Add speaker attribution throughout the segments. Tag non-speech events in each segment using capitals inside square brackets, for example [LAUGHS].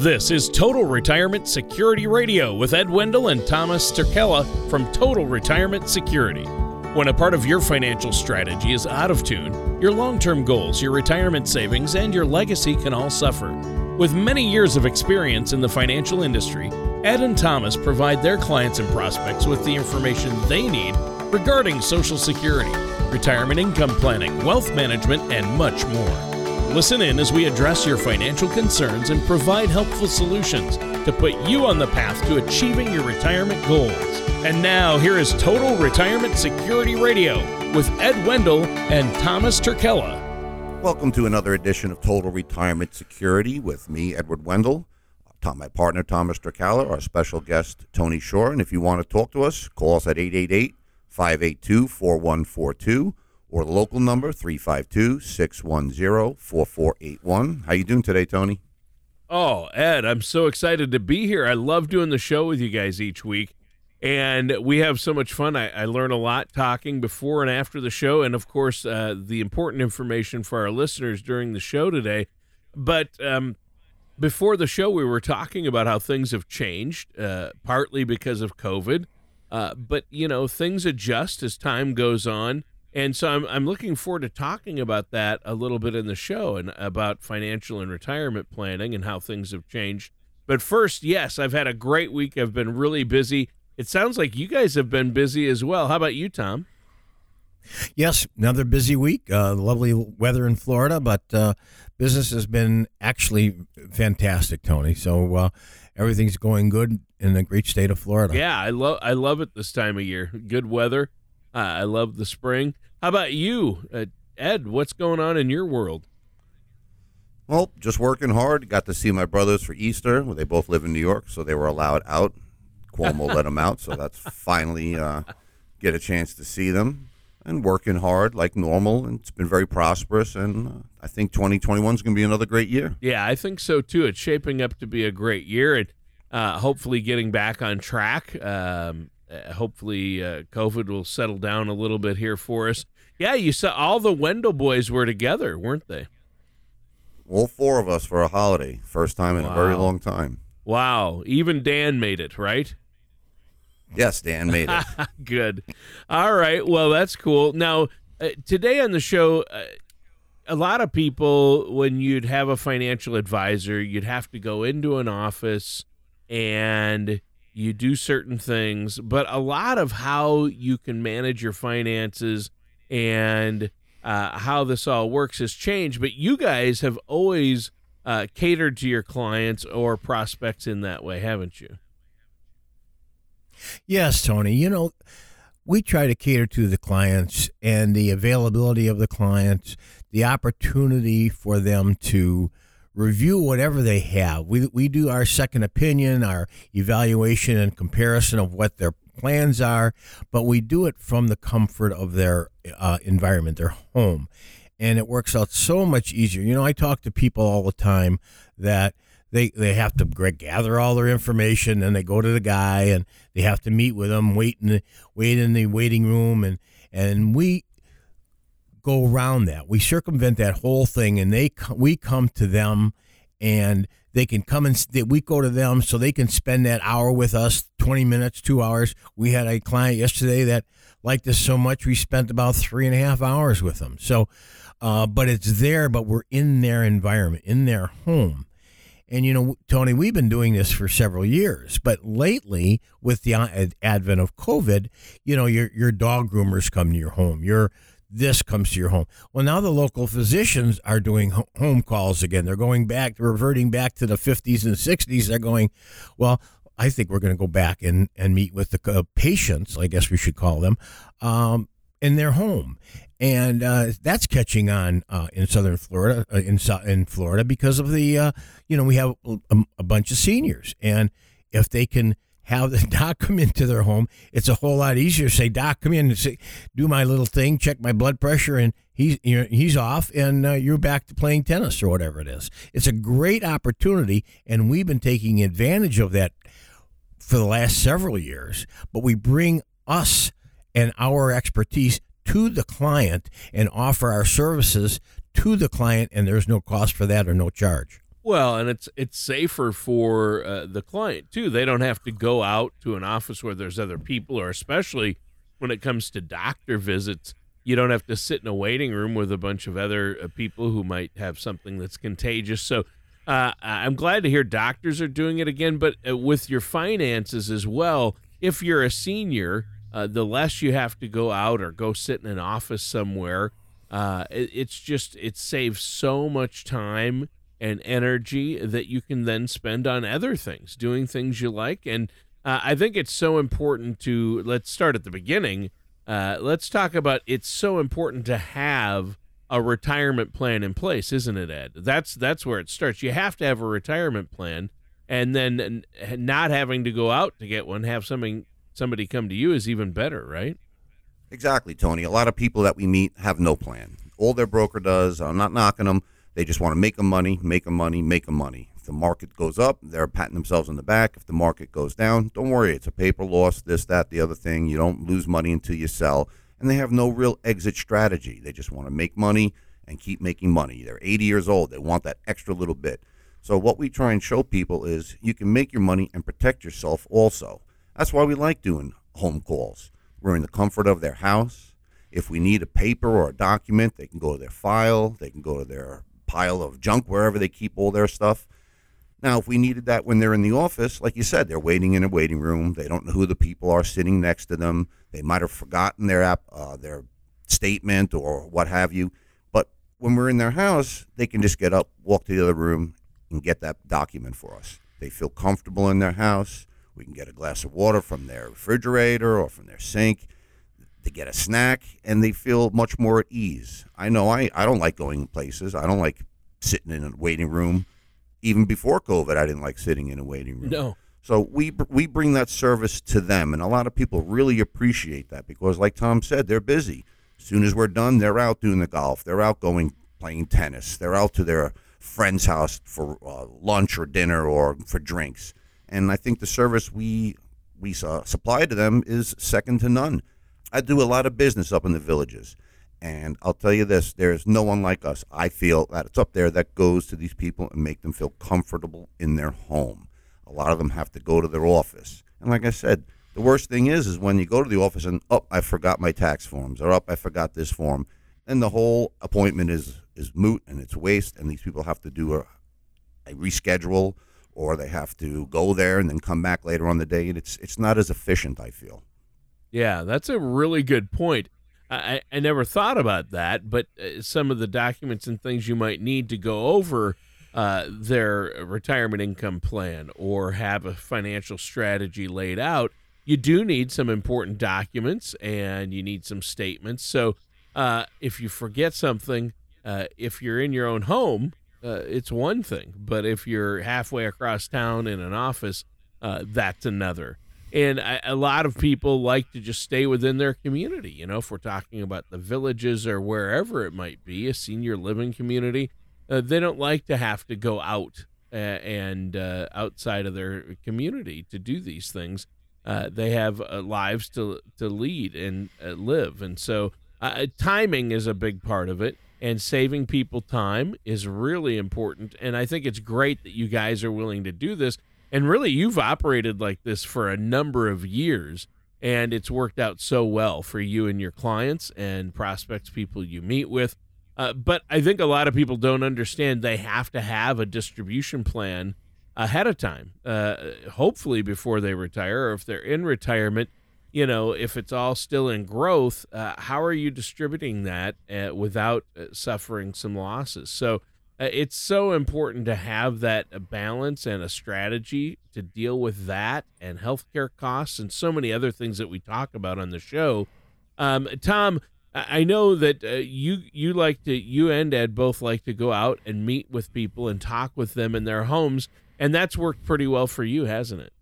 Speaker 1: This is Total Retirement Security Radio with Ed Wendell and Thomas Turkella from Total Retirement Security. When a part of your financial strategy is out of tune, your long term goals, your retirement savings, and your legacy can all suffer. With many years of experience in the financial industry, Ed and Thomas provide their clients and prospects with the information they need regarding Social Security, retirement income planning, wealth management, and much more. Listen in as we address your financial concerns and provide helpful solutions to put you on the path to achieving your retirement goals. And now, here is Total Retirement Security Radio with Ed Wendell and Thomas Turkella.
Speaker 2: Welcome to another edition of Total Retirement Security with me, Edward Wendell. Tom, my partner, Thomas Turkella, our special guest, Tony Shore. And if you want to talk to us, call us at 888 582 4142 or the local number 352-610-4481. How you doing today, Tony?
Speaker 1: Oh, Ed, I'm so excited to be here. I love doing the show with you guys each week. And we have so much fun. I, I learn a lot talking before and after the show. And of course, uh, the important information for our listeners during the show today. But um, before the show, we were talking about how things have changed, uh, partly because of COVID. Uh, but, you know, things adjust as time goes on. And so I'm, I'm looking forward to talking about that a little bit in the show and about financial and retirement planning and how things have changed. But first, yes, I've had a great week. I've been really busy. It sounds like you guys have been busy as well. How about you, Tom?
Speaker 3: Yes, another busy week. Uh, lovely weather in Florida, but uh, business has been actually fantastic, Tony. So uh, everything's going good in the great state of Florida.
Speaker 1: Yeah, I love I love it this time of year. Good weather. Uh, I love the spring. How about you, uh, Ed? What's going on in your world?
Speaker 2: Well, just working hard. Got to see my brothers for Easter. They both live in New York, so they were allowed out. Cuomo [LAUGHS] let them out, so that's finally uh, get a chance to see them. And working hard like normal, and it's been very prosperous. And uh, I think 2021 is going to be another great year.
Speaker 1: Yeah, I think so too. It's shaping up to be a great year, and uh, hopefully getting back on track. Um, uh, hopefully uh, COVID will settle down a little bit here for us. Yeah, you saw all the Wendell boys were together, weren't they?
Speaker 2: All four of us for a holiday, first time in wow. a very long time.
Speaker 1: Wow, even Dan made it, right?
Speaker 2: Yes, Dan made it. [LAUGHS]
Speaker 1: Good. All right. Well, that's cool. Now, uh, today on the show, uh, a lot of people, when you'd have a financial advisor, you'd have to go into an office and you do certain things, but a lot of how you can manage your finances and uh, how this all works has changed. But you guys have always uh, catered to your clients or prospects in that way, haven't you?
Speaker 3: Yes, Tony. You know, we try to cater to the clients and the availability of the clients, the opportunity for them to review whatever they have. We, we do our second opinion, our evaluation and comparison of what their plans are, but we do it from the comfort of their uh, environment, their home. And it works out so much easier. You know, I talk to people all the time that they, they have to gather all their information and they go to the guy and they have to meet with him, wait in the, wait in the waiting room. And, and we, go around that. We circumvent that whole thing, and they we come to them, and they can come and we go to them so they can spend that hour with us, twenty minutes, two hours. We had a client yesterday that liked us so much we spent about three and a half hours with them. So, uh, but it's there, but we're in their environment, in their home. And you know, Tony, we've been doing this for several years, but lately, with the advent of COVID, you know, your your dog groomers come to your home, your this comes to your home. Well, now the local physicians are doing home calls again. They're going back, reverting back to the 50s and 60s. They're going, well, I think we're going to go back and, and meet with the uh, patients, I guess we should call them, um, in their home. And uh, that's catching on uh, in southern Florida, uh, in, in Florida, because of the, uh, you know, we have a, a bunch of seniors. And if they can – have the [LAUGHS] doc come into their home, it's a whole lot easier to say, Doc, come in and say, do my little thing, check my blood pressure, and he's you know, he's off, and uh, you're back to playing tennis or whatever it is. It's a great opportunity, and we've been taking advantage of that for the last several years. But we bring us and our expertise to the client and offer our services to the client, and there's no cost for that or no charge.
Speaker 1: Well, and it's it's safer for uh, the client too. They don't have to go out to an office where there's other people, or especially when it comes to doctor visits, you don't have to sit in a waiting room with a bunch of other uh, people who might have something that's contagious. So uh, I'm glad to hear doctors are doing it again, but uh, with your finances as well. If you're a senior, uh, the less you have to go out or go sit in an office somewhere. Uh, it, it's just it saves so much time and energy that you can then spend on other things, doing things you like. And uh, I think it's so important to let's start at the beginning. Uh, let's talk about it's so important to have a retirement plan in place, isn't it, Ed? That's that's where it starts. You have to have a retirement plan, and then not having to go out to get one, have something somebody come to you is even better, right?
Speaker 2: Exactly, Tony. A lot of people that we meet have no plan. All their broker does, I'm not knocking them. They just want to make them money, make them money, make them money. If the market goes up, they're patting themselves on the back. If the market goes down, don't worry. It's a paper loss, this, that, the other thing. You don't lose money until you sell. And they have no real exit strategy. They just want to make money and keep making money. They're 80 years old. They want that extra little bit. So, what we try and show people is you can make your money and protect yourself also. That's why we like doing home calls. We're in the comfort of their house. If we need a paper or a document, they can go to their file, they can go to their pile of junk wherever they keep all their stuff. Now, if we needed that when they're in the office, like you said, they're waiting in a waiting room. They don't know who the people are sitting next to them. They might have forgotten their app, uh, their statement or what have you. But when we're in their house, they can just get up, walk to the other room, and get that document for us. They feel comfortable in their house. We can get a glass of water from their refrigerator or from their sink. They get a snack and they feel much more at ease. I know I, I don't like going places. I don't like sitting in a waiting room. Even before COVID, I didn't like sitting in a waiting room.
Speaker 1: No.
Speaker 2: So we we bring that service to them, and a lot of people really appreciate that because, like Tom said, they're busy. As soon as we're done, they're out doing the golf. They're out going playing tennis. They're out to their friend's house for uh, lunch or dinner or for drinks. And I think the service we we uh, supply to them is second to none. I do a lot of business up in the villages. And I'll tell you this, there's no one like us. I feel that it's up there that goes to these people and make them feel comfortable in their home. A lot of them have to go to their office. And like I said, the worst thing is is when you go to the office and oh, I forgot my tax forms or up oh, I forgot this form. Then the whole appointment is is moot and it's waste and these people have to do a, a reschedule or they have to go there and then come back later on the day and it's it's not as efficient, I feel.
Speaker 1: Yeah, that's a really good point. I, I never thought about that, but uh, some of the documents and things you might need to go over uh, their retirement income plan or have a financial strategy laid out, you do need some important documents and you need some statements. So uh, if you forget something, uh, if you're in your own home, uh, it's one thing, but if you're halfway across town in an office, uh, that's another. And I, a lot of people like to just stay within their community. You know, if we're talking about the villages or wherever it might be, a senior living community, uh, they don't like to have to go out uh, and uh, outside of their community to do these things. Uh, they have lives to to lead and live, and so timing is a big part of it. And saving people time is really important. And I think it's great that you guys are willing to do this and really, you've operated like this for a number of years, and it's worked out so well for you and your clients and prospects, people you meet with. Uh, but I think a lot of people don't understand they have to have a distribution plan ahead of time, uh, hopefully before they retire, or if they're in retirement. You know, if it's all still in growth, uh, how are you distributing that uh, without uh, suffering some losses? So, uh, it's so important to have that balance and a strategy to deal with that and healthcare costs and so many other things that we talk about on the show. Um, Tom, I know that uh, you you like to you and Ed both like to go out and meet with people and talk with them in their homes, and that's worked pretty well for you, hasn't it?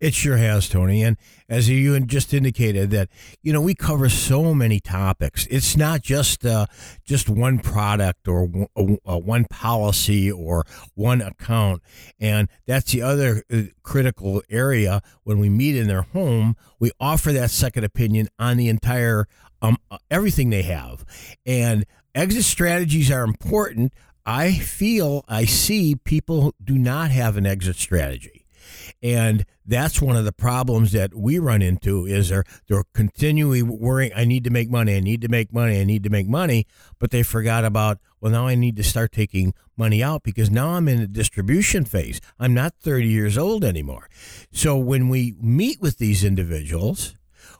Speaker 3: It sure has, Tony. And as you just indicated, that you know we cover so many topics. It's not just uh, just one product or w- uh, one policy or one account, and that's the other uh, critical area. When we meet in their home, we offer that second opinion on the entire um, uh, everything they have, and exit strategies are important. I feel I see people do not have an exit strategy. And that's one of the problems that we run into is they're they're continually worrying I need to make money, I need to make money, I need to make money, but they forgot about well now I need to start taking money out because now I'm in a distribution phase. I'm not 30 years old anymore. So when we meet with these individuals,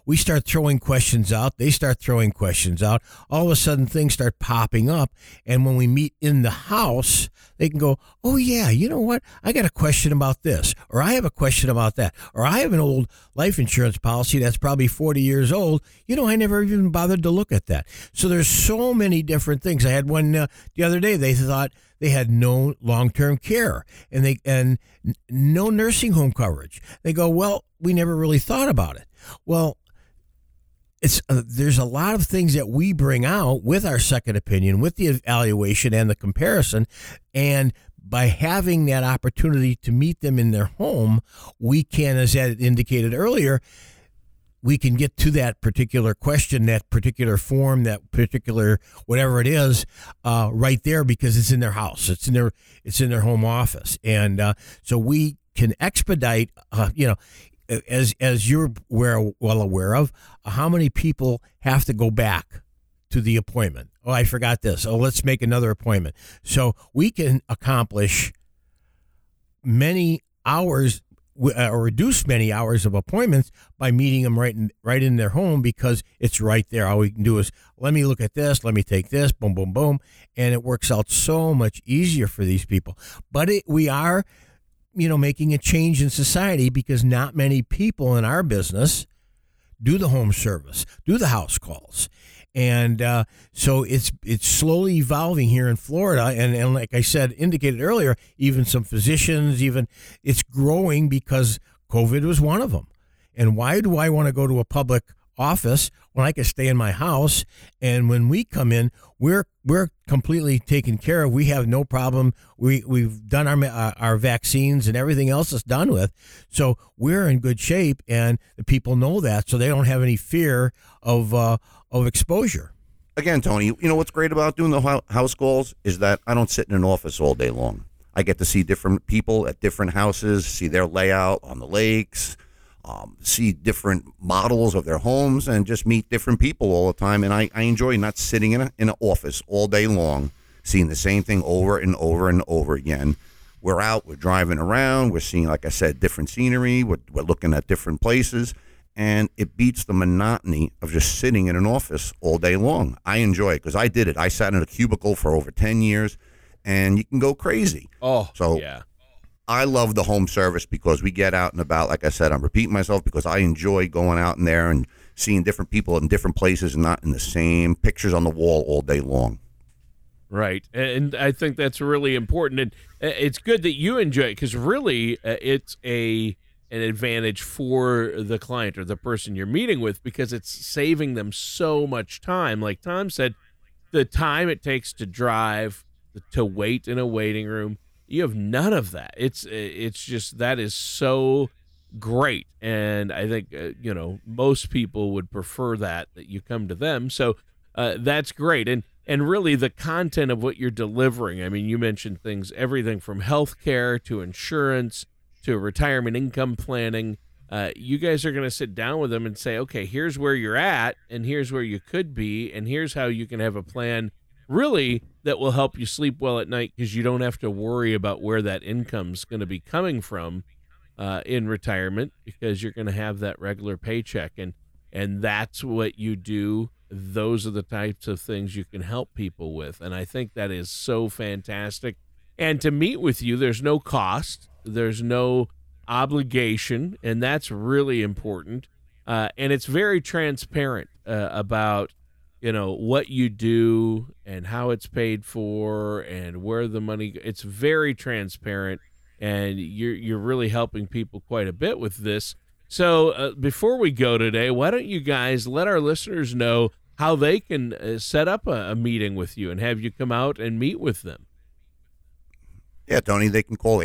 Speaker 3: we start throwing questions out. They start throwing questions out. All of a sudden, things start popping up. And when we meet in the house, they can go, Oh, yeah, you know what? I got a question about this, or I have a question about that, or I have an old life insurance policy that's probably 40 years old. You know, I never even bothered to look at that. So there's so many different things. I had one uh, the other day, they thought, they had no long-term care and they and no nursing home coverage. They go, "Well, we never really thought about it." Well, it's uh, there's a lot of things that we bring out with our second opinion, with the evaluation and the comparison, and by having that opportunity to meet them in their home, we can, as I indicated earlier, we can get to that particular question, that particular form, that particular whatever it is, uh, right there because it's in their house, it's in their it's in their home office, and uh, so we can expedite. Uh, you know, as as you're well aware of, how many people have to go back to the appointment? Oh, I forgot this. Oh, let's make another appointment. So we can accomplish many hours uh, or reduce many hours of appointments by meeting them right in right in their home because it's right there. All we can do is let me look at this, let me take this, boom, boom, boom, and it works out so much easier for these people. But it, we are you know, making a change in society because not many people in our business do the home service, do the house calls. And uh, so it's it's slowly evolving here in Florida, and, and like I said, indicated earlier, even some physicians, even it's growing because COVID was one of them. And why do I want to go to a public office when I can stay in my house. And when we come in, we're we're completely taken care of. We have no problem. We we've done our uh, our vaccines and everything else is done with, so we're in good shape. And the people know that, so they don't have any fear of uh, of exposure.
Speaker 2: Again, Tony, you know what's great about doing the house calls is that I don't sit in an office all day long. I get to see different people at different houses, see their layout on the lakes um, see different models of their homes and just meet different people all the time. And I, I enjoy not sitting in, a, in an office all day long, seeing the same thing over and over and over again. We're out, we're driving around, we're seeing, like I said, different scenery, we're, we're looking at different places, and it beats the monotony of just sitting in an office all day long. I enjoy it because I did it. I sat in a cubicle for over 10 years, and you can go crazy.
Speaker 1: Oh,
Speaker 2: so
Speaker 1: yeah
Speaker 2: I love the home service because we get out and about. Like I said, I'm repeating myself because I enjoy going out in there and seeing different people in different places and not in the same pictures on the wall all day long.
Speaker 1: Right, and I think that's really important, and uh, it's good that you enjoy it because really, uh, it's a an advantage for the client or the person you're meeting with because it's saving them so much time. Like Tom said, the time it takes to drive, to wait in a waiting room, you have none of that. It's it's just that is so great, and I think uh, you know most people would prefer that that you come to them. So uh, that's great, and and really the content of what you're delivering. I mean, you mentioned things everything from healthcare to insurance to retirement income planning. Uh, you guys are going to sit down with them and say, okay, here's where you're at, and here's where you could be, and here's how you can have a plan really that will help you sleep well at night because you don't have to worry about where that income's going to be coming from uh, in retirement because you're going to have that regular paycheck and and that's what you do. Those are the types of things you can help people with and i think that is so fantastic. And to meet with you there's no cost there's no obligation and that's really important uh, and it's very transparent uh, about you know what you do and how it's paid for and where the money it's very transparent and you're you're really helping people quite a bit with this. So uh, before we go today why don't you guys let our listeners know how they can uh, set up a, a, meeting with you and have you come out and meet with them?
Speaker 2: Yeah tony they can call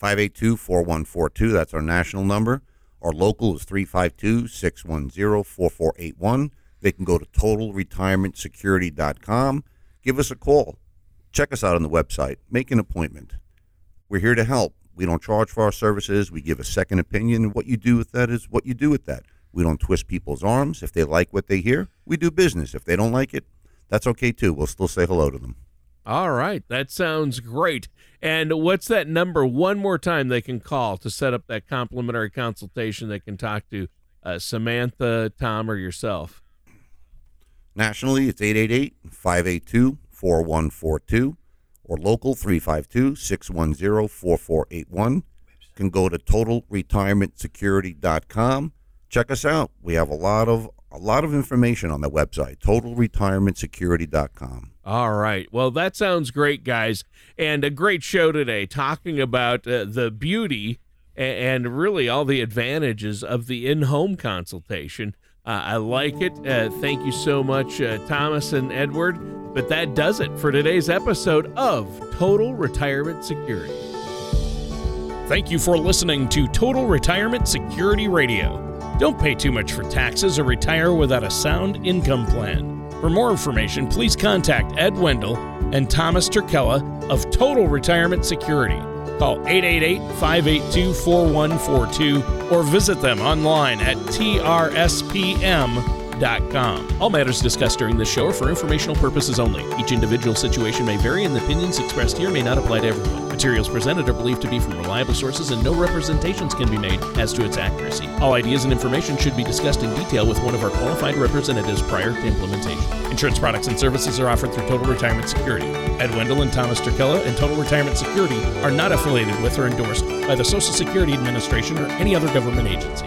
Speaker 2: 888-582-4142 that's our national number. Our local is 352-610-4481 they can go to totalretirementsecurity.com. Give us a call. Check us out on the website. Make an appointment. We're here to help. We don't charge for our services. We give a second opinion. And what you do with that is what you do with that. We don't twist people's arms. If they like what they hear, we do business. If they don't like it, that's okay too. We'll still say hello to them.
Speaker 4: All right. That sounds great. And what's that number one more time they can call to set up that complimentary consultation? They can talk to uh, Samantha, Tom, or yourself.
Speaker 2: Nationally, it's 888 582 4142 or local 352 610 4481. Can go to totalretirementsecurity.com. Check us out. We have a lot of a lot of information on the website, totalretirementsecurity.com.
Speaker 4: All right. Well, that sounds great, guys. And a great show today talking about uh, the beauty and, and, really all the advantages of the in home consultation. Uh, I like it. Uh, thank you so much, uh, Thomas and Edward. But that does it for today's episode of Total Retirement Security.
Speaker 1: Thank you for listening to Total Retirement Security Radio. Don't pay too much for taxes or retire without a sound income plan. For more information, please contact Ed Wendell and Thomas Turkella of Total Retirement Security. Call 888 582 4142 or visit them online at trspm.com. All matters discussed during this show are for informational purposes only. Each individual situation may vary, and the opinions expressed here may not apply to everyone. Materials presented are believed to be from reliable sources, and no representations can be made as to its accuracy. All ideas and information should be discussed in detail with one of our qualified representatives prior to implementation. Insurance products and services are offered through Total Retirement Security. Ed Wendell and Thomas Turkella and Total Retirement Security are not affiliated with or endorsed by the Social Security Administration or any other government agency.